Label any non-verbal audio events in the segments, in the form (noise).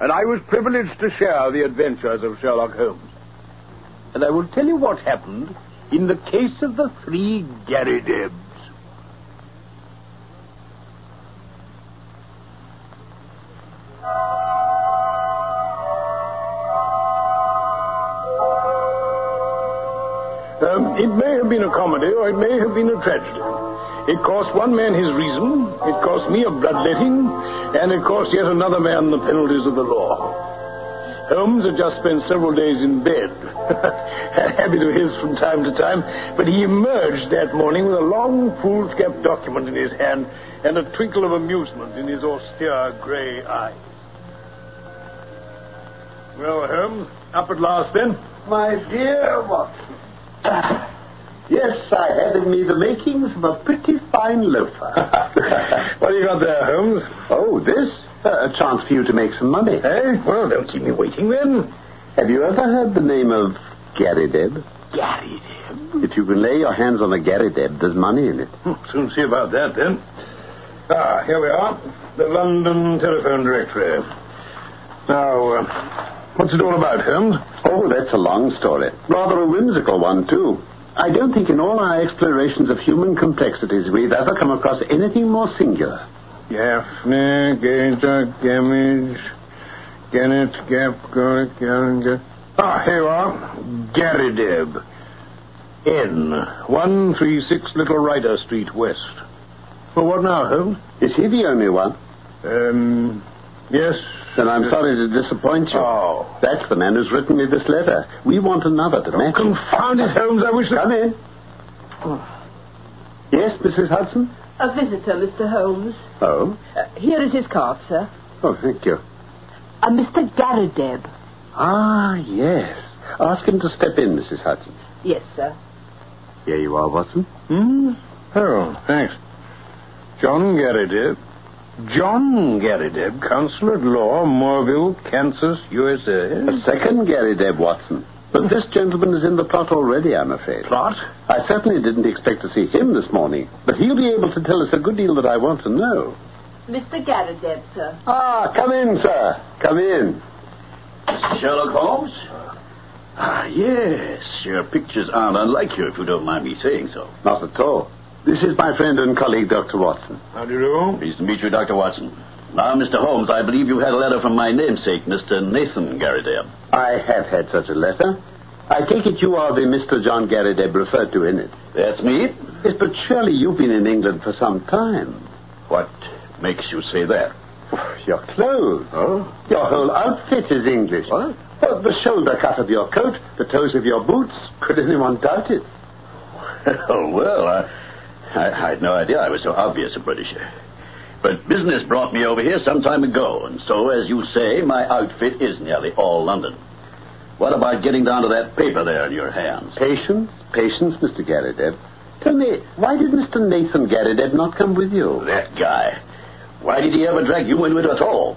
And I was privileged to share the adventures of Sherlock Holmes. And I will tell you what happened in the case of the three Garridebs. Um, it may have been a comedy or it may have been a tragedy. It cost one man his reason, it cost me a bloodletting, and it cost yet another man the penalties of the law. Holmes had just spent several days in bed, habit of his from time to time, but he emerged that morning with a long foolscap document in his hand and a twinkle of amusement in his austere gray eyes. Well, Holmes, up at last then? My dear Watson. Yes, I had in me the makings of a pretty fine loafer. (laughs) what have you got there, Holmes? oh, this? Uh, a chance for you to make some money. Eh? Well, don't keep me waiting then. Have you ever heard the name of Garrideb? Garrideb? If you can lay your hands on a Garrideb, there's money in it. Hmm, Soon see about that then. Ah, here we are. The London Telephone Directory. Now, uh, what's it all about, Holmes? Oh, that's a long story. Rather a whimsical one, too. I don't think in all our explorations of human complexities we've ever come across anything more singular. Gaffney, Gator, Gamage, Gannett, Gap, Gorick, Garringer. Ah, here you are. Garrideb. N. 136 Little Ryder Street, West. Well, what now, Holmes? Is he the only one? Um, yes. Then I'm sorry to disappoint you. Oh. That's the man who's written me this letter. We want another to match. it. Confound it, Holmes. I wish... Come in. Yes, Mrs. Hudson? A visitor, Mr. Holmes. Oh. Uh, here is his card, sir. Oh, thank you. A Mr. Garrideb. Ah, yes. Ask him to step in, Mrs. Hudson. Yes, sir. Here you are, Watson. Hmm? Oh, thanks. John Garrideb. John Garrideb, Counsel at Law, Moorville, Kansas, USA. A second Garrideb Watson. But this gentleman is in the plot already, I'm afraid. Plot? I certainly didn't expect to see him this morning, but he'll be able to tell us a good deal that I want to know. Mr. Garrideb, sir. Ah, come in, sir. Come in. Sherlock Holmes? Ah, yes. Your pictures aren't unlike you, if you don't mind me saying so. Not at all. This is my friend and colleague, Dr. Watson. How do you do? Pleased to meet you, Dr. Watson. Now, Mr. Holmes, I believe you had a letter from my namesake, Mr. Nathan Garrideb. I have had such a letter. I take it you are the Mr. John Garrideb referred to in it. That's me. Yes, but surely you've been in England for some time. What makes you say that? Your clothes. Oh? Your whole outfit is English. What? Well, the shoulder cut of your coat, the toes of your boots. Could anyone doubt it? (laughs) Oh, well, I, I, I had no idea I was so obvious a Britisher. But business brought me over here some time ago, and so, as you say, my outfit is nearly all London. What about getting down to that paper there in your hands? Patience, patience, Mr. Garrideb. Tell me, why did Mr. Nathan Garrideb not come with you? That guy. Why did he ever drag you into it at all?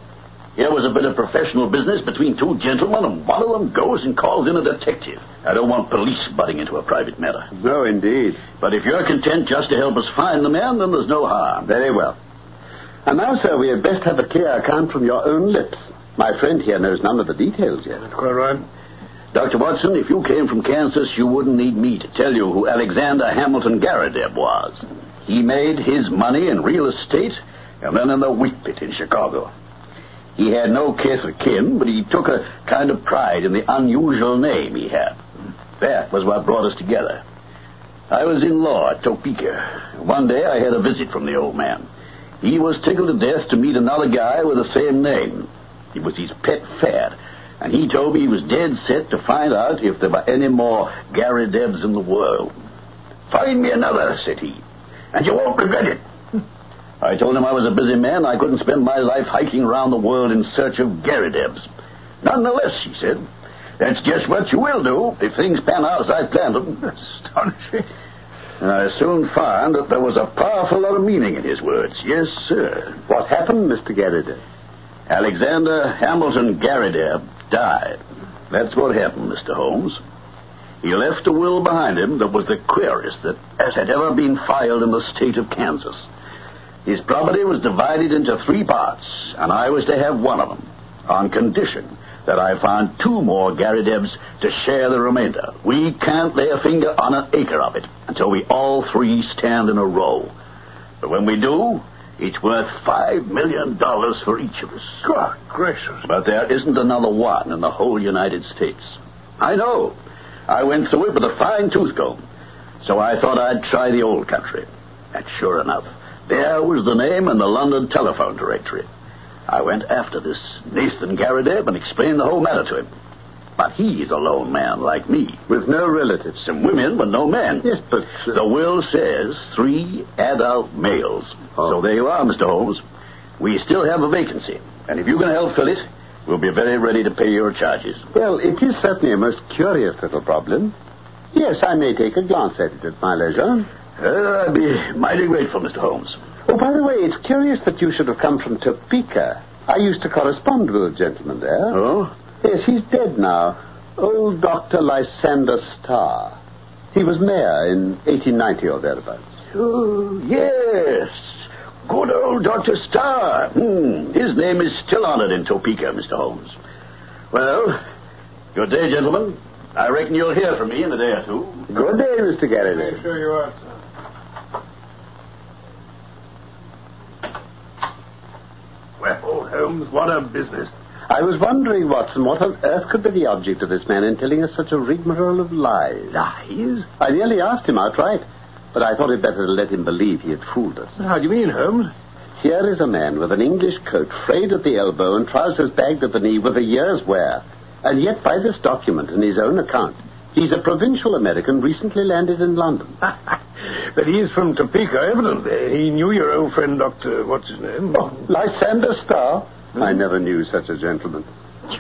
Here was a bit of professional business between two gentlemen, and one of them goes and calls in a detective. I don't want police butting into a private matter. No, indeed. But if you're content just to help us find the man, then there's no harm. Very well. And now, sir, we had best have a clear account from your own lips. My friend here knows none of the details yet. That's quite right. Dr. Watson, if you came from Kansas, you wouldn't need me to tell you who Alexander Hamilton Garrideb was. He made his money in real estate and then in the wheat pit in Chicago. He had no kith or kin, but he took a kind of pride in the unusual name he had. That was what brought us together. I was in law at Topeka. One day I had a visit from the old man. He was tickled to death to meet another guy with the same name. It was his pet fad, and he told me he was dead set to find out if there were any more Garridebs in the world. Find me another, said he, and you won't regret it. I told him I was a busy man. I couldn't spend my life hiking around the world in search of Garridebs. Nonetheless, she said, that's just what you will do if things pan out as I planned them. (laughs) Astonishing. And I soon found that there was a powerful lot of meaning in his words. Yes, sir. What happened, Mr. Garrett? Alexander Hamilton Garrideb died. That's what happened, Mr. Holmes. He left a will behind him that was the queerest that as had ever been filed in the state of Kansas. His property was divided into three parts, and I was to have one of them, on condition that I found two more Garridebs to share the remainder. We can't lay a finger on an acre of it until we all three stand in a row. But when we do, it's worth five million dollars for each of us. God gracious. But there isn't another one in the whole United States. I know. I went through it with a fine tooth comb. So I thought I'd try the old country. And sure enough, there was the name in the London telephone directory. I went after this Nathan Garrideb and explained the whole matter to him. But he's a lone man like me. With no relatives. Some women, but no men. Yes, but. uh, The will says three adult males. Oh. So there you are, Mr. Holmes. We still have a vacancy. And if you can help fill it, we'll be very ready to pay your charges. Well, it is certainly a most curious little problem. Yes, I may take a glance at it at my leisure. Uh, I'd be mighty grateful, Mr. Holmes. Oh, by the way, it's curious that you should have come from Topeka. I used to correspond with a gentleman there. Oh? Yes, he's dead now. Old Dr. Lysander Starr. He was mayor in 1890 or thereabouts. Oh, yes. Good old Dr. Starr. Hmm. His name is still honored in Topeka, Mr. Holmes. Well, good day, gentlemen. I reckon you'll hear from me in a day or two. Good day, Mr. Garrett. Sure you are, sir. Well, Holmes, what a business. I was wondering, Watson, what on earth could be the object of this man in telling us such a rigmarole of lies? Lies? I nearly asked him outright, but I thought it better to let him believe he had fooled us. How do you mean, Holmes? Here is a man with an English coat frayed at the elbow and trousers bagged at the knee with a year's wear. And yet, by this document and his own account, he's a provincial American recently landed in London. (laughs) but he is from Topeka, evidently. He knew your old friend, Dr. What's his name? Oh, Lysander Starr? I never knew such a gentleman.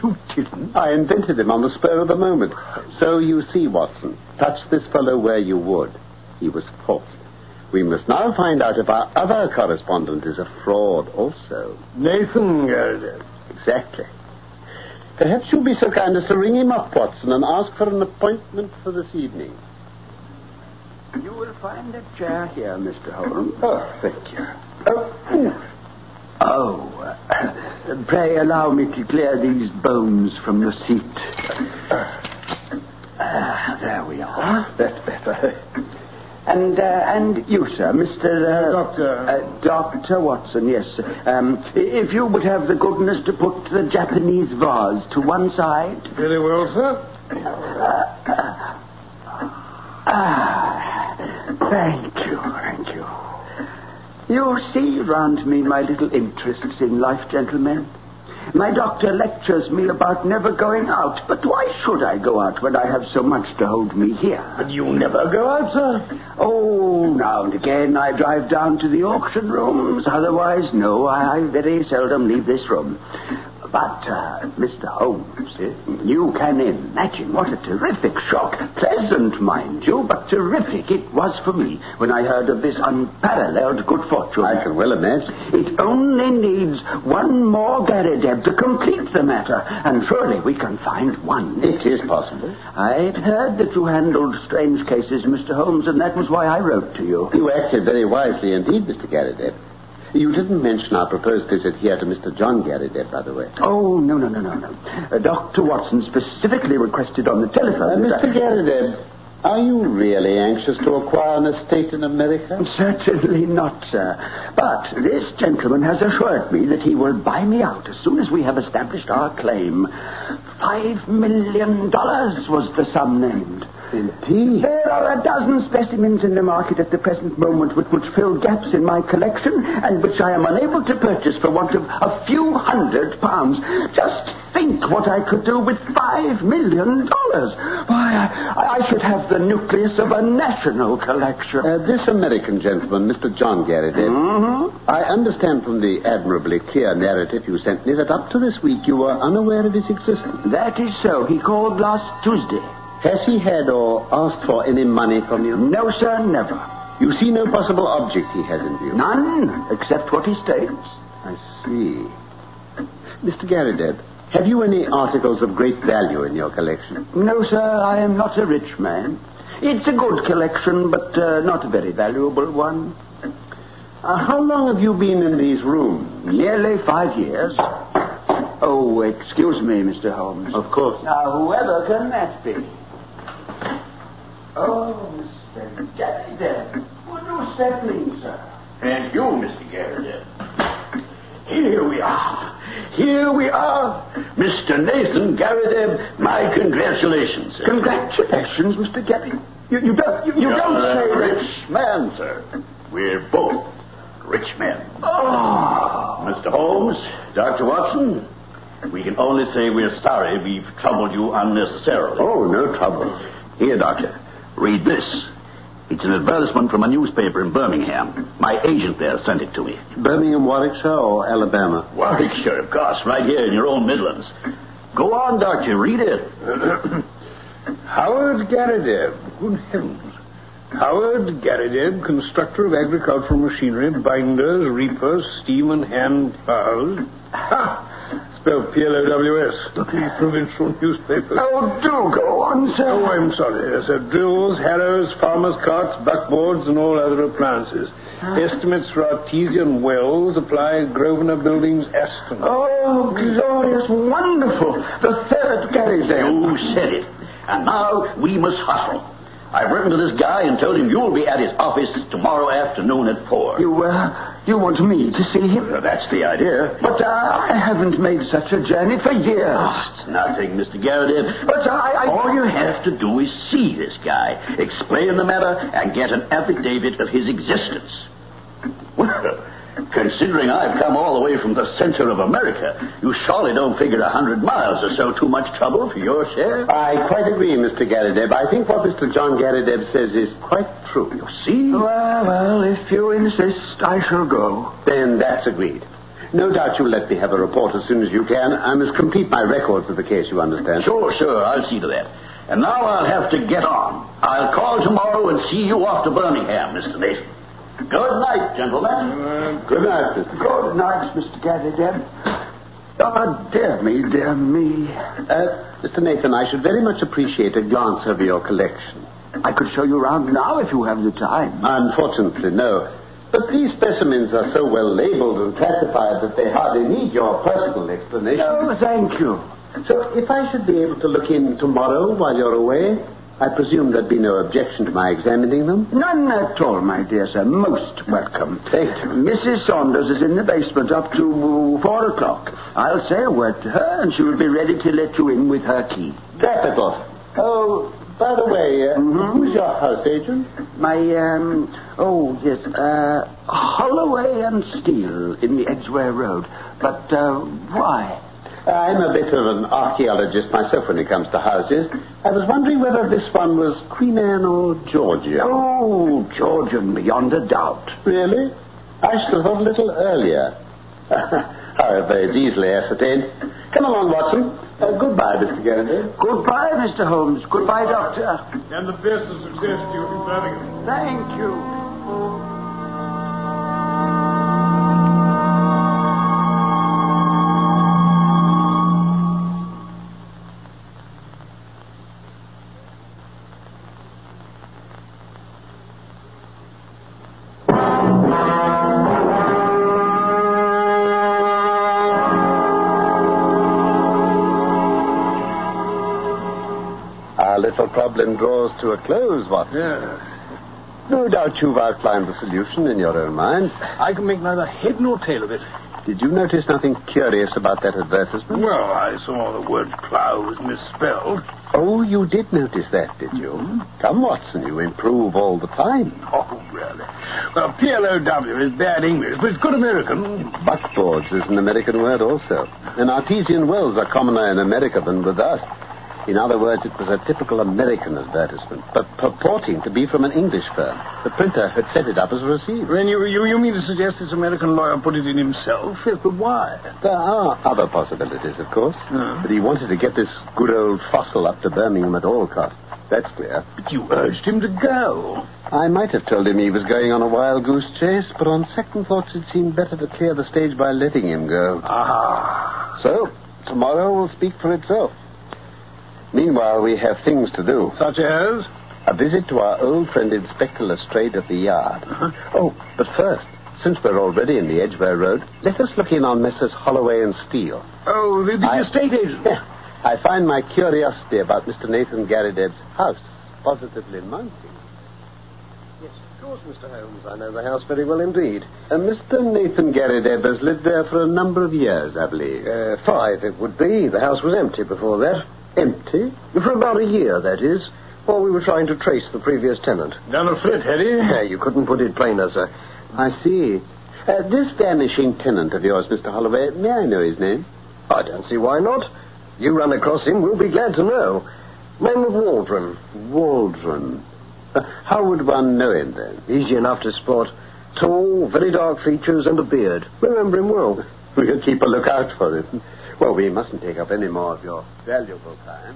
you didn't. I invented him on the spur of the moment. So you see, Watson, touch this fellow where you would. He was false. We must now find out if our other correspondent is a fraud also. Nathan Garrett. Exactly. Perhaps you'll be so kind as to ring him up, Watson, and ask for an appointment for this evening. You will find a chair here, Mr. Holmes. Oh, thank you. Oh, oh uh, pray allow me to clear these bones from the seat. Ah, there we are. That's better. And uh, and you, sir, Mr. Uh, Doctor. Uh, Doctor Watson, yes. Um, if you would have the goodness to put the Japanese vase to one side. Very well, sir. Ah, thank you, thank you. You see round me my little interests in life, gentlemen. My doctor lectures me about never going out, but why should I go out when I have so much to hold me here? But you never go out, sir. Oh, now and again I drive down to the auction rooms. Otherwise, no, I, I very seldom leave this room. But, uh, Mr. Holmes, you can imagine what a terrific shock, pleasant, mind you, but terrific it was for me when I heard of this unparalleled good fortune. I can well imagine. It only needs one more Garrideb to complete the matter, and surely we can find one. It is possible. I'd heard that you handled strange cases, Mr. Holmes, and that was why I wrote to you. You acted very wisely indeed, Mr. Garrideb. You didn't mention our proposed visit here to Mr. John Garrideb, by the way. Oh, no, no, no, no, no. Uh, Dr. Watson specifically requested on the Uh, telephone. that Mr. I- Garrideb, are you really anxious to acquire an estate in America? Certainly not, sir. But this gentleman has assured me that he will buy me out as soon as we have established our claim. Five million dollars was the sum named. Indeed. There are a dozen specimens in the market at the present moment which would fill gaps in my collection and which I am unable to purchase for want of a few hundred pounds. Just think what I could do with five million dollars. Why, I, I should have the nucleus of a national collection. Uh, this American gentleman, Mr. John Garrideb, Mm-hmm. I understand from the admirably clear narrative you sent me that up to this week you were unaware of his existence. That is so. He called last Tuesday. Has he had or asked for any money from you? No, sir, never. You see no possible object he has in view? None, except what he states. I see. Mr. Garrideb, have you any articles of great value in your collection? No, sir, I am not a rich man. It's a good collection, but uh, not a very valuable one. Uh, how long have you been in these rooms? Nearly five years. Oh, excuse me, Mr. Holmes. Of course. Now, whoever can that be? Oh, Mr. Garrideb. What does that mean, sir? And you, Mr. Garrideb. Here we are. Here we are. Mr. Nathan Garrideb, my congratulations, sir. Congratulations, Mr. Garrideb. You, you don't, you, you You're don't a say rich man, sir. We're both rich men. Oh. Mr. Holmes, Dr. Watson, we can only say we're sorry we've troubled you unnecessarily. Oh, no trouble. Here, Doctor, read this. It's an advertisement from a newspaper in Birmingham. My agent there sent it to me. Birmingham, Warwickshire, or Alabama? Warwickshire, of course, right here in your own Midlands. Go on, Doctor, read it. (coughs) Howard Garrideb. Good heavens. Howard Garrideb, constructor of agricultural machinery, binders, reapers, steam and hand plows. Ha! Spelled P-L-O-W-S. The provincial newspaper. Oh, do go on, sir. Oh, I'm sorry. I said Drills, harrows, farmers' carts, buckboards, and all other appliances. Estimates for artesian wells apply Grosvenor Buildings, Aston. Oh, glorious, wonderful. The third Garrideb. You said it. And now we must hustle. I've written to this guy and told him you'll be at his office tomorrow afternoon at four. You, uh, you want me to see him? Well, that's the idea. But uh, I haven't made such a journey for years. Oh, it's nothing, Mr. Garrideb. But I, I... All you have to do is see this guy, explain the matter, and get an affidavit of his existence. Well, (laughs) considering I've come all the way from the center of America, you surely don't figure a hundred miles or so too much trouble for your share. I quite agree, Mr. Garrideb. I think what Mr. John Garrideb says is quite true. You see? Well, well, if you insist, I shall go. Then that's agreed. No doubt you'll let me have a report as soon as you can. I must complete my records of the case, you understand. Sure, sure, I'll see to that. And now I'll have to get on. I'll call tomorrow and see you off to Birmingham, Mr. Nathan. Good night, gentlemen. Good night, Mr. Good night, Mr. Garrideb. Oh, dear me, dear me. Uh, Mr. Nathan, I should very much appreciate a glance over your collection. I could show you around now if you have the time. Unfortunately, no. But these specimens are so well labeled and classified that they hardly need your personal explanation. Oh, thank you. So, if I should be able to look in tomorrow while you're away, I presume there'd be no objection to my examining them? None at all, my dear sir. Most welcome. Thank you. Mrs. Saunders is in the basement up to four o'clock. I'll say a word to her, and she will be ready to let you in with her key. Capital. Oh, by the way, uh, Mhm. who's your house agent? My, um, oh, yes, uh, Holloway and Steele in the Edgware Road. But, uh, why? I'm a bit of an archaeologist myself when it comes to houses. I was wondering whether this one was Queen Anne or Georgia. Oh, Georgian, beyond a doubt. Really? I should have thought a little earlier. (laughs) However, it's easily ascertained. Come along, Watson. Uh, goodbye, Mr. Garrity. Goodbye, Mr. Holmes. Goodbye, Doctor. And the best of success to you in Birmingham. Thank you. Problem draws to a close, Watson. Yeah. No doubt you've outlined the solution in your own mind. I can make neither head nor tail of it. Did you notice nothing curious about that advertisement? Well, I saw the word plow was misspelled. Oh, you did notice that, did you? Mm-hmm. Come, Watson, you improve all the time. Oh, really? Well, PLOW is bad English, but it's good American. Buckboards is an American word also. And artesian wells are commoner in America than with us. In other words, it was a typical American advertisement, but purporting to be from an English firm. The printer had set it up as a receipt. Then you, you, you mean to suggest this American lawyer put it in himself? Yes, but why? There are other possibilities, of course. Hmm. But he wanted to get this good old fossil up to Birmingham at all costs. That's clear. But you urged him to go. I might have told him he was going on a wild goose chase, but on second thoughts it seemed better to clear the stage by letting him go. Ah. So, tomorrow will speak for itself. Meanwhile, we have things to do. Such as? A visit to our old friend Inspector Lestrade at the yard. Uh-huh. Oh, but first, since we're already in the Edgware Road, let us look in on Messrs. Holloway and Steele. Oh, the, the I- estate agent. Yeah, I find my curiosity about Mr. Nathan Garrideb's house positively mounting. Yes, of course, Mr. Holmes. I know the house very well indeed. Uh, Mr. Nathan Garrideb has lived there for a number of years, I believe. Uh, five, it would be. The house was empty before that. Empty? For about a year, that is, while we were trying to trace the previous tenant. Done a flit, had he? Yeah, you couldn't put it plainer, sir. I see. Uh, this vanishing tenant of yours, Mr. Holloway, may I know his name? I don't see why not. You run across him, we'll be glad to know. Name of Waldron. Waldron. Uh, how would one know him then? Easy enough to spot. Tall, very dark features, and a beard. Remember him well. We'll keep a lookout for him. Well, we mustn't take up any more of your valuable time.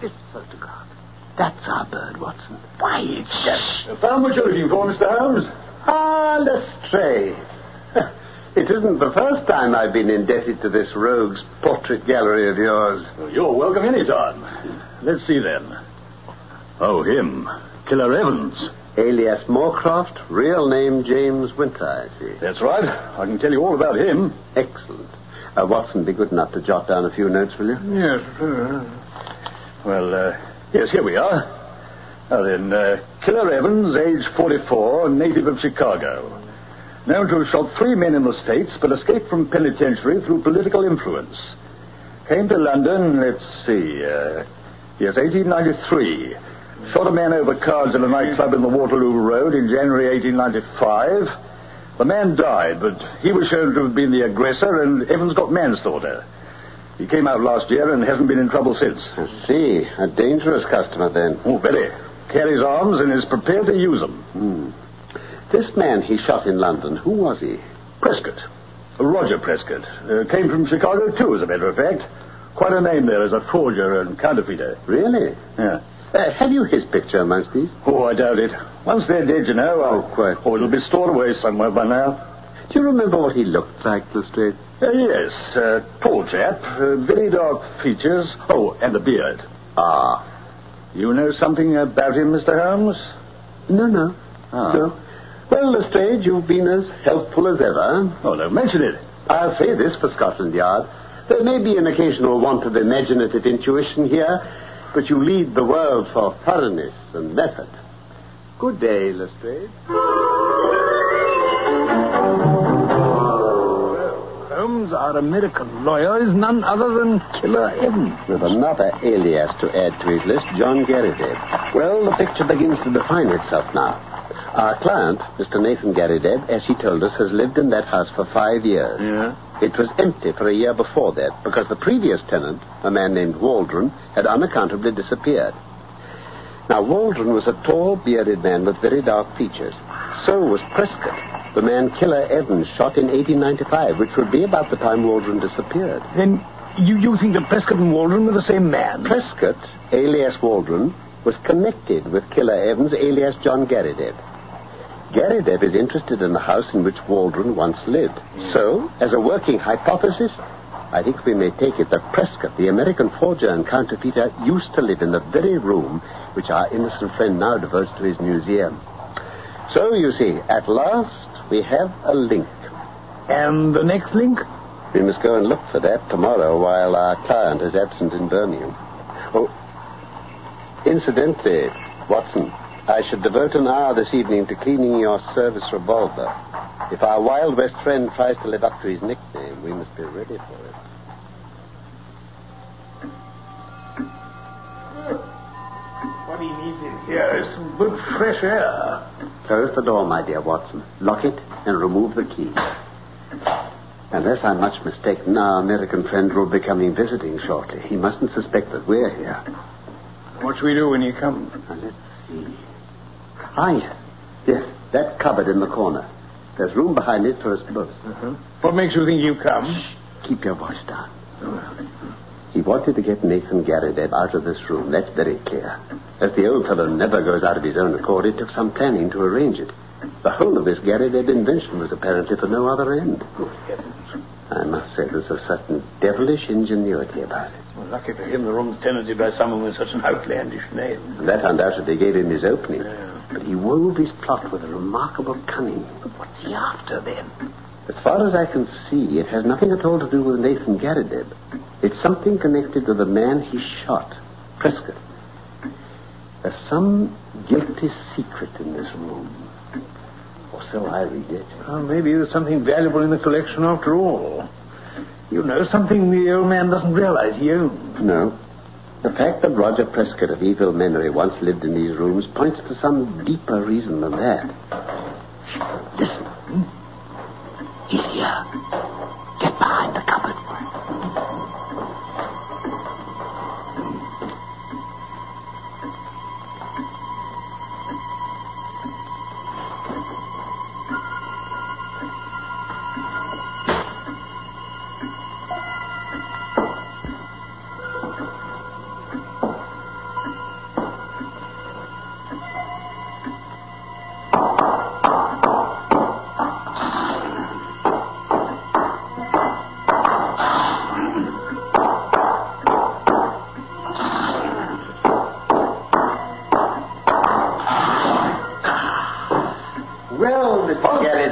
This photograph. That's our bird, Watson. Why, it's just... Found what you're looking for, Mr. Holmes? Ah, Lestrade. (laughs) It isn't the first time I've been indebted to this rogue's portrait gallery of yours. You're welcome any time. Let's see then. Oh, him. Killer Evans. Alias Moorcroft, real name James Winter, I see. That's right. I can tell you all about him. Excellent. Uh, Watson, be good enough to jot down a few notes, will you? Yes. Well, uh, yes, here we are. Now then, uh, Killer Evans, age 44, native of Chicago. Known to have shot three men in the States, but escaped from penitentiary through political influence. Came to London, let's see, uh, yes, 1893. Shot a man over cards at a nightclub in the Waterloo Road in January 1895. The man died, but he was shown to have been the aggressor, and Evans got manslaughter. He came out last year and hasn't been in trouble since. I see. A dangerous customer, then. Oh, very. Carries arms and is prepared to use them. Hmm. This man he shot in London, who was he? Prescott. Roger Prescott. Uh, came from Chicago, too, as a matter of fact. Quite a name there as a forger and counterfeiter. Really? Yeah. Uh, have you his picture amongst these? Oh, I doubt it. Once they're dead, you know. Oh, I- quite. Oh, it'll be stored away somewhere by now. Do you remember what he looked like, Lestrade? Uh, yes, uh, tall chap, uh, very dark features. Oh, and a beard. Ah. You know something about him, Mr. Holmes? No, no. Ah. No. Well, Lestrade, you've been as helpful as ever. Oh, don't mention it. I'll say this for Scotland Yard. There may be an occasional want of imaginative intuition here, but you lead the world for thoroughness and method. Good day, Lestrade. Well, Holmes, our American lawyer, is none other than Killer Evans. With another alias to add to his list, John Garrideb. Well, the picture begins to define itself now. Our client, Mr. Nathan Garrideb, as he told us, has lived in that house for five years. Yeah? It was empty for a year before that because the previous tenant, a man named Waldron, had unaccountably disappeared. Now, Waldron was a tall, bearded man with very dark features. So was Prescott, the man Killer Evans shot in 1895, which would be about the time Waldron disappeared. Then you, you think that Prescott and Waldron were the same man? Prescott, alias Waldron, was connected with Killer Evans, alias John Garrideb. Garrideb is interested in the house in which Waldron once lived. So, as a working hypothesis, I think we may take it that Prescott, the American forger and counterfeiter, used to live in the very room which our innocent friend now devotes to his museum. So, you see, at last we have a link. And the next link? We must go and look for that tomorrow while our client is absent in Birmingham. Oh, incidentally, Watson, I should devote an hour this evening to cleaning your service revolver. If our Wild West friend tries to live up to his nickname, we must be ready for it. What he needs in here is some good fresh air. Close the door, my dear Watson. Lock it and remove the key. Unless I'm much mistaken, our American friend will be coming visiting shortly. He mustn't suspect that we're here. What shall we do when he comes? Now, let's see. Ah, yes. Yes, that cupboard in the corner. There's room behind it for us both. What makes you think you come? Keep your voice down. He wanted to get Nathan Garrideb out of this room. That's very clear. As the old fellow never goes out of his own accord, it took some planning to arrange it. The whole of this Garrideb invention was apparently for no other end. I must say there's a certain devilish ingenuity about it. Well, lucky for him, the room's tenanted by someone with such an outlandish name. And that undoubtedly gave him his opening. But he wove his plot with a remarkable cunning. But what's he after, then? As far as I can see, it has nothing at all to do with Nathan Garrideb. It's something connected to the man he shot, Prescott. There's some guilty secret in this room. Or so I read it. Well, maybe there's something valuable in the collection after all. You know, something the old man doesn't realize he owns. No. The fact that Roger Prescott of evil memory once lived in these rooms points to some deeper reason than that.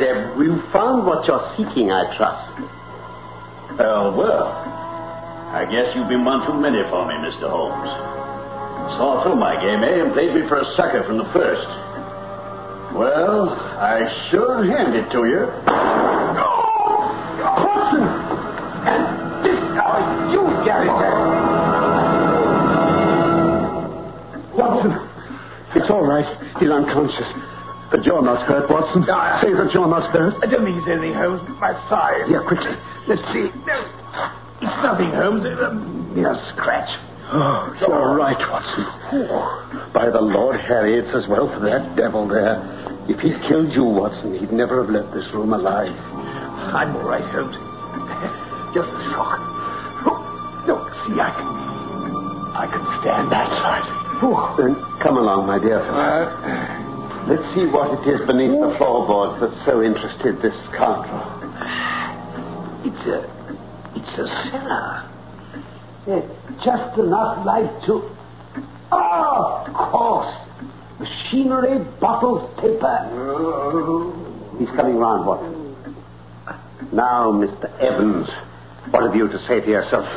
Mr. Garrideb, we've found what you're seeking, I trust. Oh, well. I guess you've been one too many for me, Mr. Holmes. Saw through my game, eh, and played me for a sucker from the first. Well, I sure hand it to you. Watson! And this guy, you, Garrideb. Watson, it's all right. He's unconscious. But you're not hurt, Watson. Say that you're not hurt. I don't think he's anything, Holmes. But my side. Here, quickly. Let's see. No, it's nothing, Holmes. It's a mere scratch. Oh, (gasps) you're right, Watson. By the Lord Harry, it's as well for that devil there. If he'd killed you, Watson, he'd never have left this room alive. I'm all right, Holmes. (laughs) Just a shock. Oh, Look, see, I can... I can stand that side. Then come along, my dear fellow. Uh, Let's see what it is beneath the floorboards that so interested this scoundrel. It's a. It's a cellar. just enough light to. Oh, of course. Machinery, bottles, paper. He's coming round, Watson. Now, Mr. Evans, what have you to say to yourself?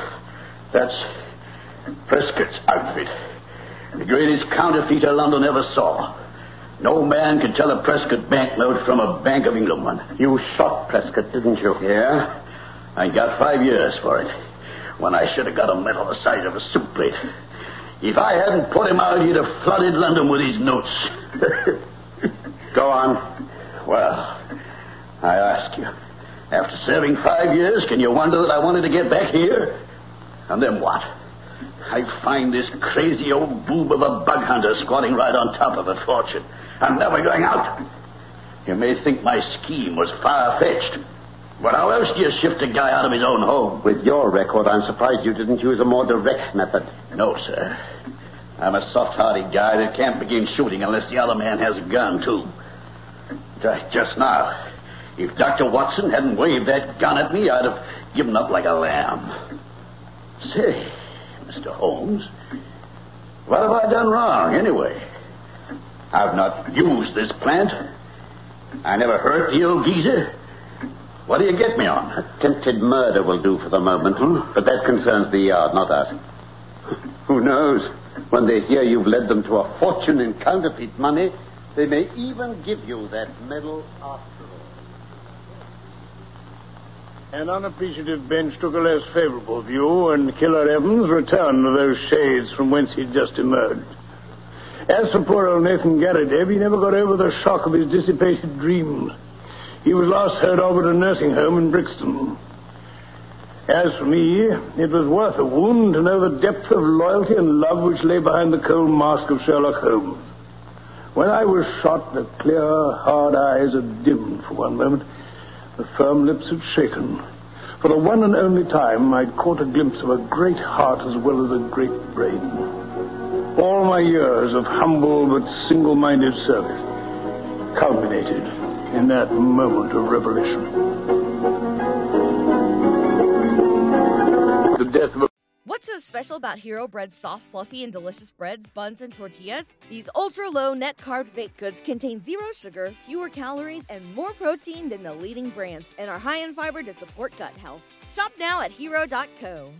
That's Prescott's outfit. The greatest counterfeiter London ever saw. No man can tell a Prescott banknote from a Bank of England one. You shot Prescott, didn't you? Yeah? I got five years for it. When I should have got a medal the size of a soup plate. If I hadn't put him out, he'd have flooded London with his notes. (laughs) Go on. well, I ask you, after serving five years, can you wonder that I wanted to get back here? And then what? I find this crazy old boob of a bug hunter squatting right on top of a fortune. I'm never going out. You may think my scheme was far fetched. But how else do you shift a guy out of his own home? With your record, I'm surprised you didn't use a more direct method. No, sir. I'm a soft-hearted guy that can't begin shooting unless the other man has a gun, too. Just now, if Dr. Watson hadn't waved that gun at me, I'd have given up like a lamb. Say, Mr. Holmes, what have I done wrong, anyway? I've not used this plant. I never hurt the old geezer. What do you get me on? Attempted murder will do for the moment, hmm? but that concerns the yard, not us. (laughs) Who knows? When they hear you've led them to a fortune in counterfeit money, they may even give you that medal after all. An unappreciative bench took a less favorable view, and Killer Evans returned to those shades from whence he'd just emerged. As for poor old Nathan Garrideb, he never got over the shock of his dissipated dreams. He was last heard of at a nursing home in Brixton. As for me, it was worth a wound to know the depth of loyalty and love which lay behind the cold mask of Sherlock Holmes. When I was shot, the clear, hard eyes had dimmed for one moment. The firm lips had shaken. For the one and only time, I'd caught a glimpse of a great heart as well as a great brain. All my years of humble but single-minded service culminated in that moment of revelation. The death of a What's so special about Hero Bread's soft, fluffy, and delicious breads, buns, and tortillas? These ultra low net carb baked goods contain zero sugar, fewer calories, and more protein than the leading brands, and are high in fiber to support gut health. Shop now at hero.co.